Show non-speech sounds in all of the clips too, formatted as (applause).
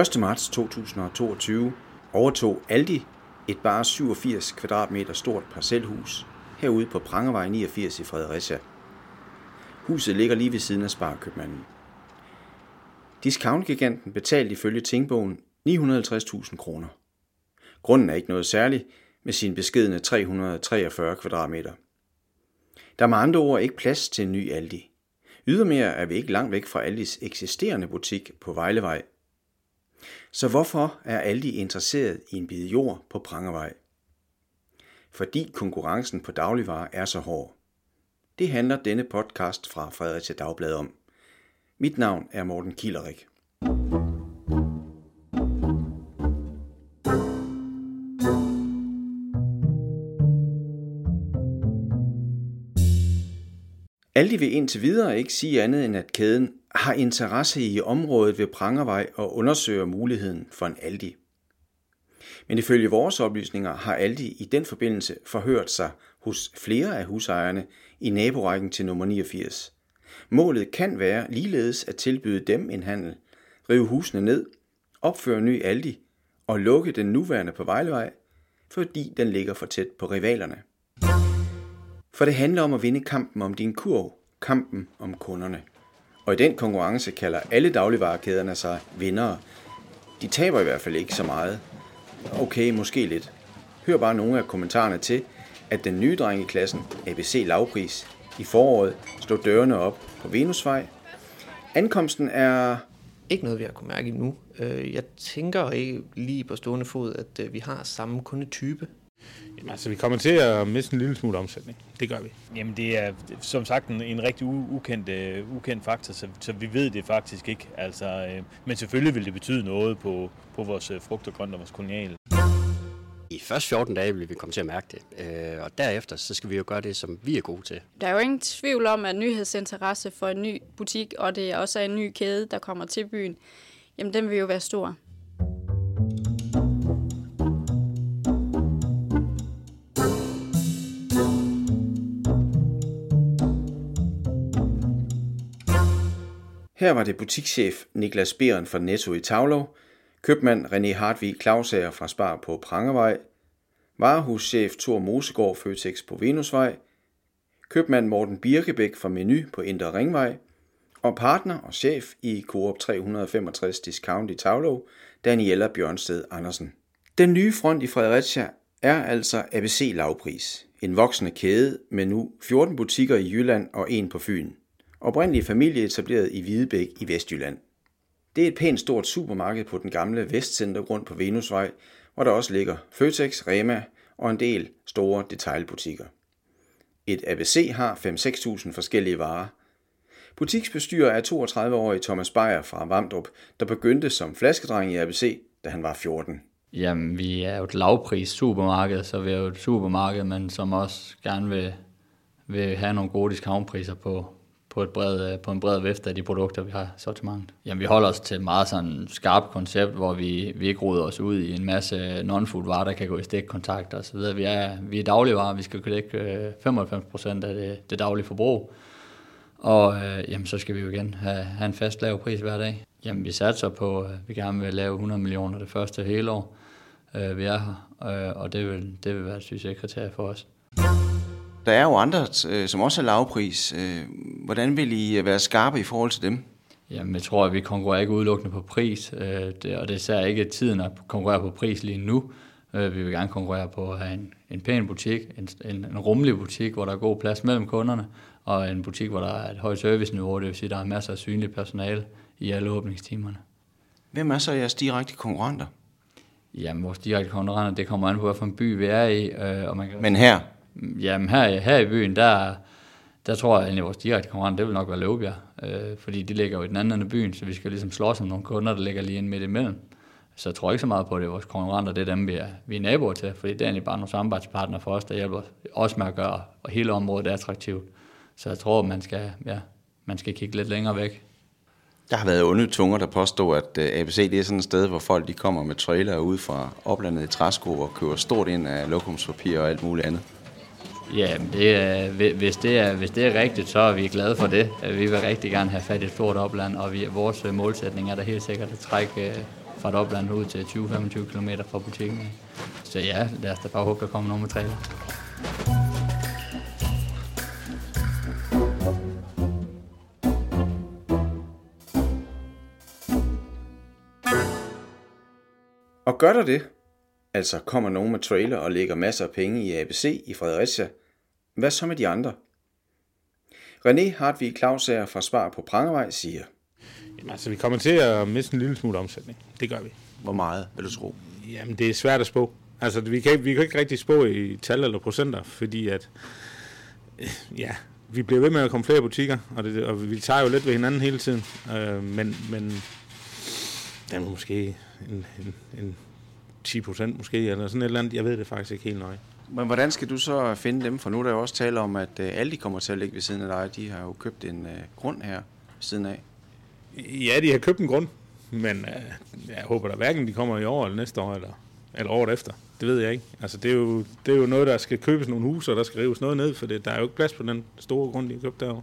1. marts 2022 overtog Aldi et bare 87 kvadratmeter stort parcelhus herude på Prangevej 89 i Fredericia. Huset ligger lige ved siden af Sparkøbmanden. Discountgiganten betalte ifølge Tingbogen 950.000 kroner. Grunden er ikke noget særligt med sin beskedende 343 kvadratmeter. Der er med andre ord ikke plads til en ny Aldi. Ydermere er vi ikke langt væk fra Aldis eksisterende butik på Vejlevej. Så hvorfor er Aldi interesseret i en bid jord på Prangevej? Fordi konkurrencen på dagligvarer er så hård. Det handler denne podcast fra Fredericia Dagblad om. Mit navn er Morten Kilderik. Aldi vil indtil videre ikke sige andet end, at kæden har interesse i området ved Prangervej og undersøger muligheden for en Aldi. Men ifølge vores oplysninger har Aldi i den forbindelse forhørt sig hos flere af husejerne i naborækken til nummer 89. Målet kan være ligeledes at tilbyde dem en handel, rive husene ned, opføre ny Aldi og lukke den nuværende på Vejlevej, fordi den ligger for tæt på rivalerne. For det handler om at vinde kampen om din kurv, kampen om kunderne. Og i den konkurrence kalder alle dagligvarekæderne sig vindere. De taber i hvert fald ikke så meget. Okay, måske lidt. Hør bare nogle af kommentarerne til, at den nye dreng i klassen, ABC Lavpris, i foråret slog dørene op på Venusvej. Ankomsten er... Ikke noget, vi har kunnet mærke endnu. Øh, jeg tænker ikke lige på stående fod, at øh, vi har samme kundetype. Jamen, altså, vi kommer til at miste en lille smule omsætning. Det gør vi. Jamen, det er som sagt en, en rigtig u- ukendt, uh, ukendt faktor, så, så vi ved det faktisk ikke. Altså, uh, men selvfølgelig vil det betyde noget på, på vores uh, frugt og grønt og vores kolonial. I første 14 dage vil vi komme til at mærke det, øh, og derefter så skal vi jo gøre det, som vi er gode til. Der er jo ingen tvivl om, at nyhedsinteresse for en ny butik, og det er også en ny kæde, der kommer til byen, jamen den vil jo være stor. Her var det butikschef Niklas Beren fra Netto i Tavlov, købmand René Hartvig Clausager fra Spar på Prangevej, varehuschef Thor Mosegård Føtex på Venusvej, købmand Morten Birkebæk fra Menu på Indre Ringvej, og partner og chef i Coop 365 Discount i Tavlov, Daniela Bjørnsted Andersen. Den nye front i Fredericia er altså ABC Lavpris, en voksende kæde med nu 14 butikker i Jylland og en på Fyn. Oprindelig familie etableret i Hvidebæk i Vestjylland. Det er et pænt stort supermarked på den gamle Vestcentergrund på Venusvej, hvor der også ligger Føtex, Rema og en del store detailbutikker. Et ABC har 5-6.000 forskellige varer. Butiksbestyrer er 32-årig Thomas Beyer fra Vamdrup, der begyndte som flaskedreng i ABC, da han var 14. Jamen, vi er jo et lavpris supermarked, så vi er jo et supermarked, men som også gerne vil, vil have nogle gode discountpriser på, på, et bred, øh, på en bred vifte af de produkter, vi har i sortimentet. Jamen, vi holder os til et meget sådan skarpt koncept, hvor vi, vi ikke roder os ud i en masse non-food varer, der kan gå i stikkontakt og så videre. Vi er, vi er dagligvarer, vi skal lægge 95% øh, af det, det daglige forbrug. Og øh, jamen, så skal vi jo igen have, have en fast lav pris hver dag. Jamen, vi satser på, at vi gerne vil lave 100 millioner det første hele år, øh, vi er her. Øh, og det vil, det vil være et succeskriterie for os. Der er jo andre, øh, som også er lavpris. Øh, hvordan vil I være skarpe i forhold til dem? Jamen, jeg tror, at vi konkurrerer ikke udelukkende på pris, øh, og det er især ikke tiden at konkurrere på pris lige nu. Vi vil gerne konkurrere på at have en, en pæn butik, en, en, en rummelig butik, hvor der er god plads mellem kunderne, og en butik, hvor der er et højt serviceniveau, det vil sige, at der er masser af synligt personale i alle åbningstimerne. Hvem er så jeres direkte konkurrenter? Jamen, vores direkte konkurrenter, det kommer an på, hvilken by vi er i. Og man kan... Men her? Jamen, her, her i byen, der, der tror jeg at vores direkte konkurrent, det vil nok være Løvbjerg, øh, fordi de ligger jo i den anden ende af byen, så vi skal ligesom slås om nogle kunder, der ligger lige ind midt imellem. Så jeg tror ikke så meget på, at det er vores konkurrenter, det er dem, vi er, vi er naboer til, fordi det er egentlig bare nogle samarbejdspartnere for os, der hjælper os med at gøre og hele området attraktivt. Så jeg tror, man skal, ja, man skal kigge lidt længere væk. Der har været onde tunger, der påstår, at øh, ABC det er sådan et sted, hvor folk de kommer med trailer ud fra oplandet i træsko og køber stort ind af lokumspapir og alt muligt andet. Ja, det er, hvis, det er, hvis det er rigtigt, så er vi glade for det. Øh, vi vil rigtig gerne have fat i et stort opland, og vi, vores øh, målsætning er der helt sikkert at trække, øh, fra et opland ud til 20-25 km fra butikken. Så ja, lad os da bare håbe, der kommer nogen med trailer. Og gør der det, altså kommer nogen med trailer og lægger masser af penge i ABC i Fredericia, hvad så med de andre? René Hartvig Clausager fra Spar på Prangevej siger, Jamen, altså, vi kommer til at miste en lille smule omsætning. Det gør vi. hvor meget vil du tro? Jamen, det er svært at spå. Altså, vi kan, vi kan ikke rigtig spå i tal eller procenter, fordi at, øh, ja, vi bliver ved med at komme flere butikker, og, det, og vi tager jo lidt ved hinanden hele tiden. Øh, men, men det er måske en, en, en 10 procent måske, eller sådan et eller andet. Jeg ved det faktisk ikke helt nøje. Men hvordan skal du så finde dem? For nu er der jo også tale om, at øh, alle de kommer til at ligge ved siden af dig. De har jo købt en øh, grund her ved siden af. Ja, de har købt en grund, men øh, jeg håber da hverken de kommer i år eller næste år, eller, eller året efter. Det ved jeg ikke. Altså, det er, jo, det er jo noget, der skal købes nogle huse, og der skal rives noget ned, for det, der er jo ikke plads på den store grund, de har købt derovre.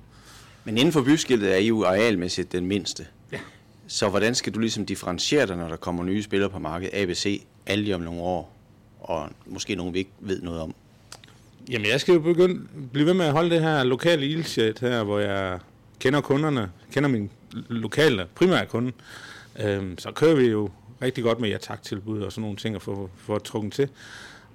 Men inden for byskiltet er I jo arealmæssigt den mindste. Ja. Så hvordan skal du ligesom differentiere dig, når der kommer nye spillere på markedet? ABC, alle om nogle år, og måske nogen, vi ikke ved noget om. Jamen, jeg skal jo begynde, blive ved med at holde det her lokale ildsjæt her, hvor jeg kender kunderne, kender min lokale primære kunde. Øhm, så kører vi jo rigtig godt med ja tilbud og sådan nogle ting at få, få trukket til.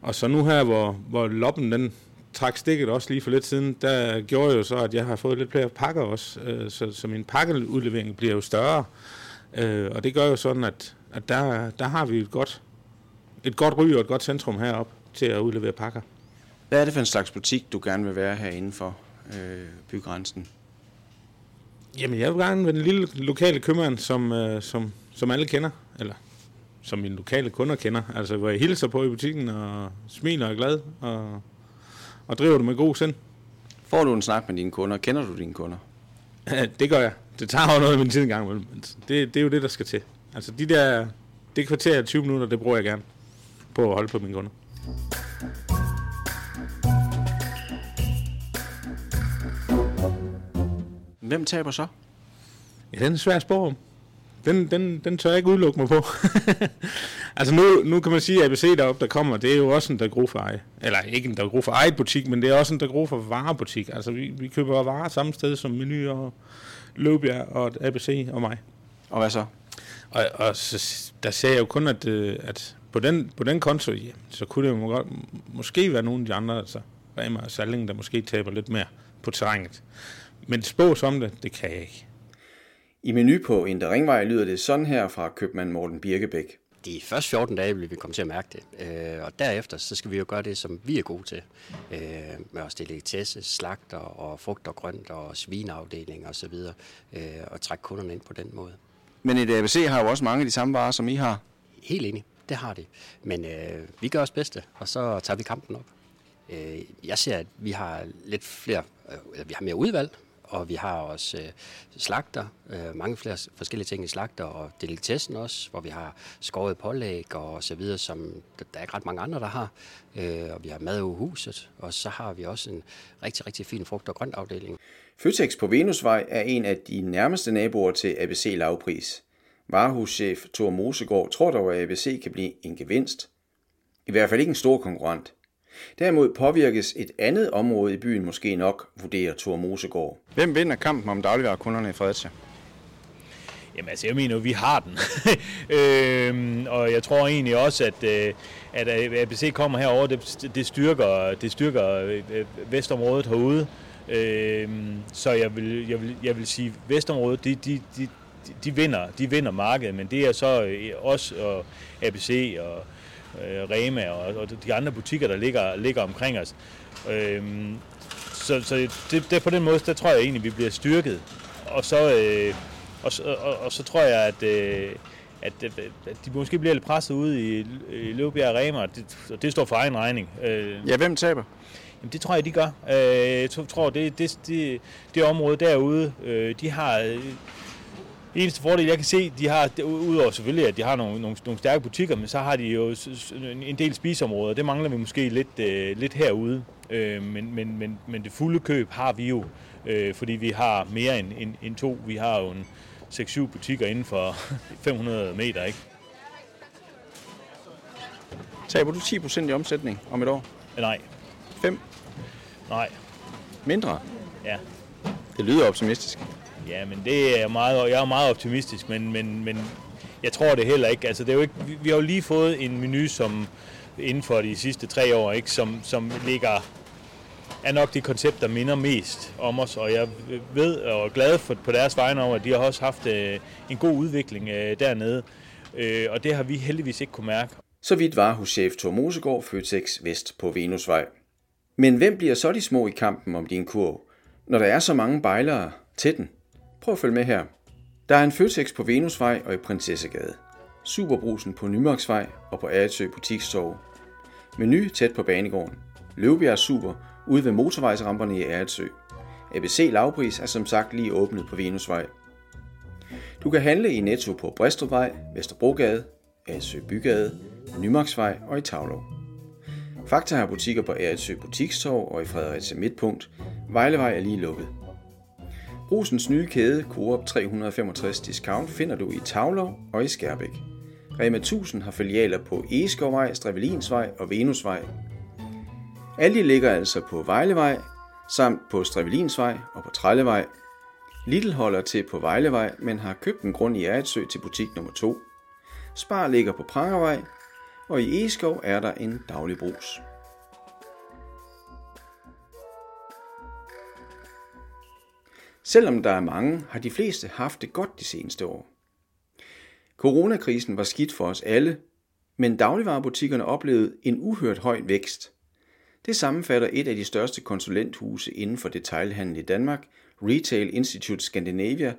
Og så nu her, hvor, hvor loppen den trak stikket også lige for lidt siden, der gjorde jo så, at jeg har fået lidt flere pakker også, øh, så, så min pakkeudlevering bliver jo større. Øh, og det gør jo sådan, at, at der, der har vi et godt, et godt ry og et godt centrum heroppe til at udlevere pakker. Hvad er det for en slags butik, du gerne vil være her inden for øh, bygrænsen? Jamen, jeg vil gerne være den lille lokale købmand, som, øh, som, som alle kender, eller som mine lokale kunder kender. Altså, hvor jeg hilser på i butikken og smiler og er glad og, og driver det med god sind. Får du en snak med dine kunder? Kender du dine kunder? (laughs) det gør jeg. Det tager jo noget af min tid engang, men det, det er jo det, der skal til. Altså, de der, det kvarter af 20 minutter, det bruger jeg gerne på at holde på mine kunder. Hvem taber så? Ja, den er svær spå om. Den, den, den tør jeg ikke udelukke mig på. (laughs) altså nu, nu kan man sige, at ABC deroppe, der kommer, det er jo også en der for eje. Eller ikke en der for eget butik, men det er også en der for varebutik. Altså vi, vi køber varer samme sted som Meny og Løbjerg og ABC og mig. Og hvad så? Og, og så, der ser jeg jo kun, at, øh, at på, den, på den konto, ja, så kunne det jo godt, måske være nogle af de andre, altså Rema og Salling, der måske taber lidt mere på terrænet. Men spås om det, det kan jeg ikke. I menu på Indre Ringvej lyder det sådan her fra købmand Morten Birkebæk. De første 14 dage vil vi komme til at mærke det, øh, og derefter så skal vi jo gøre det, som vi er gode til, øh, med at stille tæsse, slagter og frugt og grønt og svineafdeling og så videre, øh, og trække kunderne ind på den måde. Men et ABC har jo også mange af de samme varer, som I har. Helt enig, det har de. Men øh, vi gør os bedste, og så tager vi kampen op. Øh, jeg ser, at vi har lidt flere, øh, eller vi har mere udvalg, og vi har også øh, slagter, øh, mange flere forskellige ting i slagter, og delikatessen også, hvor vi har skåret pålæg og så videre, som der er ikke ret mange andre, der har. Øh, og vi har mad huset, og så har vi også en rigtig, rigtig fin frugt- og grøntafdeling. Føtex på Venusvej er en af de nærmeste naboer til ABC Lavpris. Varehuschef Thor Mosegård tror dog, at ABC kan blive en gevinst. I hvert fald ikke en stor konkurrent. Derimod påvirkes et andet område i byen måske nok, vurderer Thor Mosegård. Hvem vinder kampen om dagligvarekunderne i Fredericia? Jamen altså, jeg mener vi har den. (laughs) øhm, og jeg tror egentlig også, at, øh, at ABC kommer herover, det, det styrker, det styrker øh, vestområdet herude. Øhm, så jeg vil, jeg, vil, jeg vil sige, vestområdet, de, de, de, de, vinder, de vinder markedet, men det er så øh, også og ABC og øh, Rema og, og de andre butikker, der ligger, ligger omkring os. Øhm, så så det, det, på den måde, der tror jeg egentlig, vi bliver styrket. Og så, øh, og, og, og så tror jeg, at, øh, at, at, at de måske bliver lidt presset ude i, i Løbjerg og Rema, og det, og det står for egen regning. Øh, ja, hvem taber? Jamen, det tror jeg, de gør. Øh, jeg tror, det, det, det, det område derude, øh, de har... Øh, eneste fordel, jeg kan se, de har, udover selvfølgelig, at de har nogle, nogle, nogle stærke butikker, men så har de jo en del spiseområder. Det mangler vi måske lidt, øh, lidt herude. Øh, men, men, men, men det fulde køb har vi jo, øh, fordi vi har mere end, end, end to. Vi har jo en 6-7 butikker inden for (laughs) 500 meter, ikke? Taber du 10% i omsætning om et år? Nej. 5? Nej. Mindre? Ja. Det lyder optimistisk. Ja, men det er meget, jeg er meget optimistisk, men, men, men jeg tror det heller ikke. Altså, det er jo ikke vi, vi har jo lige fået en menu, som inden for de sidste tre år, ikke, som, som ligger er nok det koncept, der minder mest om os, og jeg ved og er glad for, på deres vegne over, at de har også haft øh, en god udvikling øh, dernede, øh, og det har vi heldigvis ikke kunne mærke. Så vidt var hos chef Thor Mosegård Føtex Vest på Venusvej. Men hvem bliver så de små i kampen om din kurv, når der er så mange bejlere til den? Prøv at følge med her. Der er en Føtex på Venusvej og i Prinsessegade. Superbrusen på Nymarksvej og på Agertsø Butikstorv. Menu tæt på Banegården. Løvbjerg Super ude ved motorvejsramperne i Agertsø. ABC Lavpris er som sagt lige åbnet på Venusvej. Du kan handle i Netto på Bristrupvej, Vesterbrogade, Agertsø Bygade, Nymarksvej og i Tavlov. Fakta har butikker på Agertsø Butikstorv og i Fredericia Midtpunkt. Vejlevej er lige lukket. Rosens nye kæde Coop 365 Discount finder du i Tavlov og i Skærbæk. Rema 1000 har filialer på Egeskovvej, Strevelinsvej og Venusvej. Aldi ligger altså på Vejlevej, samt på Strevelinsvej og på Trællevej. Lidl holder til på Vejlevej, men har købt en grund i Eretsø til butik nummer 2. Spar ligger på Prangervej, og i Egeskov er der en daglig brus. Selvom der er mange, har de fleste haft det godt de seneste år. Coronakrisen var skidt for os alle, men dagligvarerbutikkerne oplevede en uhørt høj vækst. Det sammenfatter et af de største konsulenthuse inden for detailhandel i Danmark, Retail Institute Scandinavia,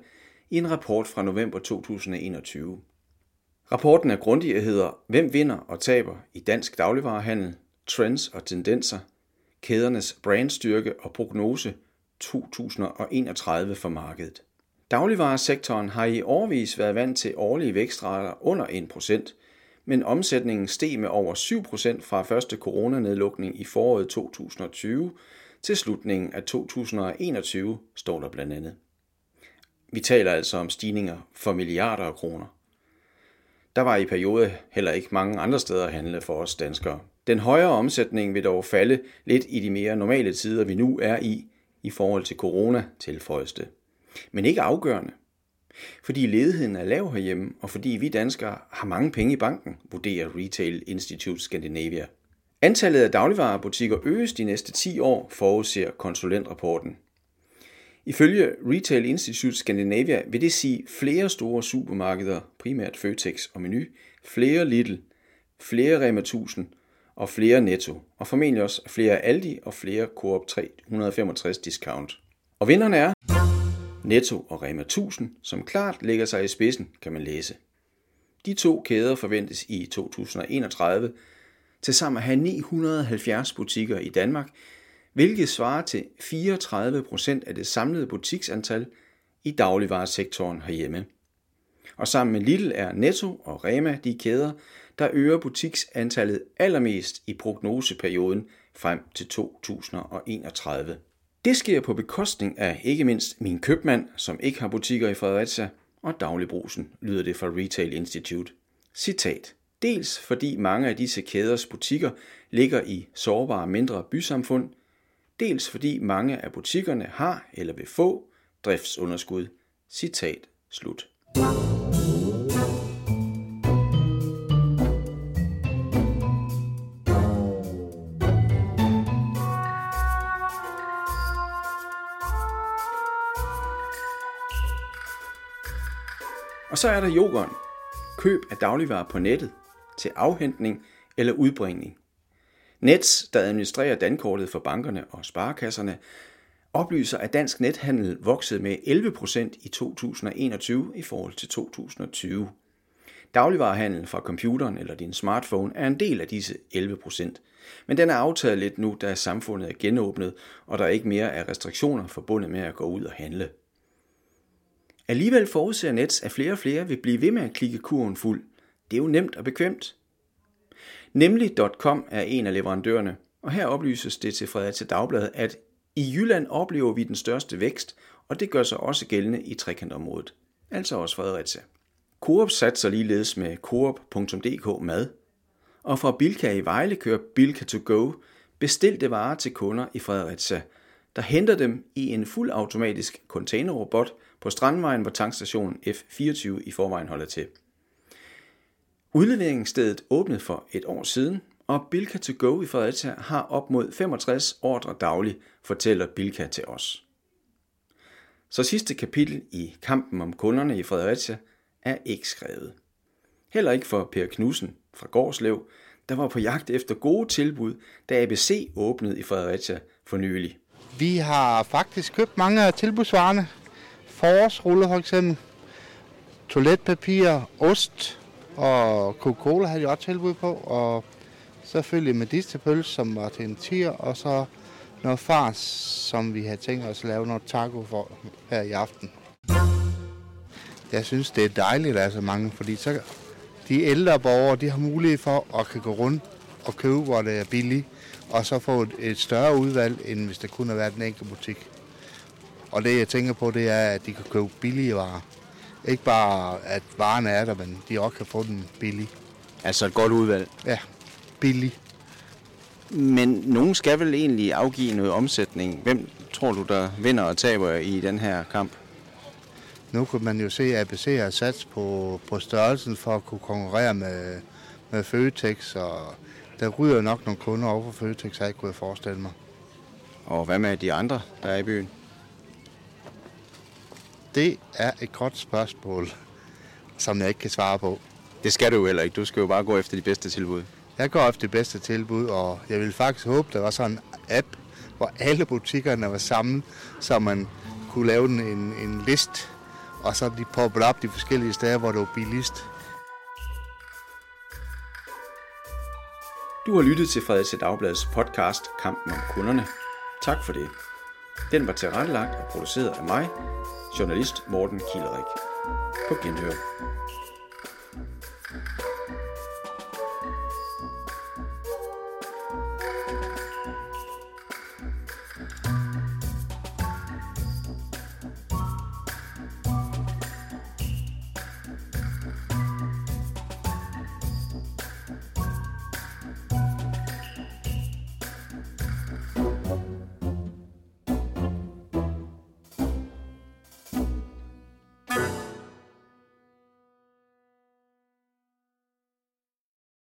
i en rapport fra november 2021. Rapporten er grundig og hedder Hvem vinder og taber i dansk dagligvarehandel, trends og tendenser, kædernes brandstyrke og prognose 2031 for markedet. Dagligvaresektoren har i årvis været vant til årlige vækstrater under 1%, men omsætningen steg med over 7% fra første coronanedlukning i foråret 2020 til slutningen af 2021, står der blandt andet. Vi taler altså om stigninger for milliarder af kroner. Der var i perioder heller ikke mange andre steder at handle for os danskere. Den højere omsætning vil dog falde lidt i de mere normale tider, vi nu er i, i forhold til corona, tilføjes det. Men ikke afgørende. Fordi ledigheden er lav herhjemme, og fordi vi danskere har mange penge i banken, vurderer Retail Institute Scandinavia. Antallet af dagligvarerbutikker øges de næste 10 år, forudser konsulentrapporten. Ifølge Retail Institute Scandinavia vil det sige flere store supermarkeder, primært Føtex og Meny, flere Lidl, flere Rema 1000 og flere Netto, og formentlig også flere Aldi og flere Coop 365 Discount. Og vinderne er Netto og Rema 1000, som klart lægger sig i spidsen, kan man læse. De to kæder forventes i 2031 til sammen at have 970 butikker i Danmark, hvilket svarer til 34 procent af det samlede butiksantal i dagligvaresektoren herhjemme. Og sammen med Lidl er Netto og Rema de kæder, der øger butiksantallet allermest i prognoseperioden frem til 2031. Det sker på bekostning af ikke mindst min købmand, som ikke har butikker i Fredericia, og dagligbrusen, lyder det fra Retail Institute. Citat. Dels fordi mange af disse kæders butikker ligger i sårbare mindre bysamfund, dels fordi mange af butikkerne har eller vil få driftsunderskud. Citat slut. Så er der yoghurt. Køb af dagligvarer på nettet til afhentning eller udbringning. Nets, der administrerer dankortet for bankerne og sparekasserne, oplyser, at dansk nethandel voksede med 11% i 2021 i forhold til 2020. Dagligvarehandel fra computeren eller din smartphone er en del af disse 11%, men den er aftaget lidt nu, da samfundet er genåbnet, og der ikke mere er restriktioner forbundet med at gå ud og handle. Alligevel forudser Nets, at flere og flere vil blive ved med at klikke kurven fuld. Det er jo nemt og bekvemt. Nemlig.com er en af leverandørerne, og her oplyses det til Fredericia Dagblad, at i Jylland oplever vi den største vækst, og det gør sig også gældende i trekantområdet, altså også Fredericia. Coop satser ligeledes med coop.dk mad, og fra Bilka i Vejle kører Bilka to go bestilte varer til kunder i Fredericia, der henter dem i en fuldautomatisk containerrobot på Strandvejen, hvor tankstationen F24 i forvejen holder til. Udleveringsstedet åbnede for et år siden, og Bilka to go i Fredericia har op mod 65 ordre dagligt, fortæller Bilka til os. Så sidste kapitel i kampen om kunderne i Fredericia er ikke skrevet. Heller ikke for Per Knudsen fra Gårdslev, der var på jagt efter gode tilbud, da ABC åbnede i Fredericia for nylig. Vi har faktisk købt mange af tilbudsvarerne. Forårsruller for eksempel, toiletpapir, ost og Coca-Cola havde de også tilbud på, og selvfølgelig medisterpølse, som var til en tier, og så noget fars, som vi havde tænkt os at lave noget taco for her i aften. Jeg synes, det er dejligt, at der er så mange, fordi så de ældre borgere, de har mulighed for at kan gå rundt og købe, hvor det er billigt, og så få et, et større udvalg, end hvis der kun har været en enkelt butik. Og det, jeg tænker på, det er, at de kan købe billige varer. Ikke bare, at varerne er der, men de også kan få den billig. Altså et godt udvalg. Ja, billig. Men nogen skal vel egentlig afgive noget omsætning. Hvem tror du, der vinder og taber i den her kamp? Nu kan man jo se, at ABC har sat på, på størrelsen for at kunne konkurrere med, med Føtex, og der ryger nok nogle kunder over for Føtex, jeg ikke kunne forestille mig. Og hvad med de andre, der er i byen? Det er et godt spørgsmål, som jeg ikke kan svare på. Det skal du jo heller ikke. Du skal jo bare gå efter de bedste tilbud. Jeg går efter det bedste tilbud, og jeg vil faktisk håbe, der var sådan en app, hvor alle butikkerne var sammen, så man kunne lave en, en list, og så de poppet op de forskellige steder, hvor det var billigst. Du har lyttet til Fredericia Dagbladets podcast Kampen om kunderne. Tak for det. Den var tilrettelagt og produceret af mig, journalist Morten Kilderik. På genhør.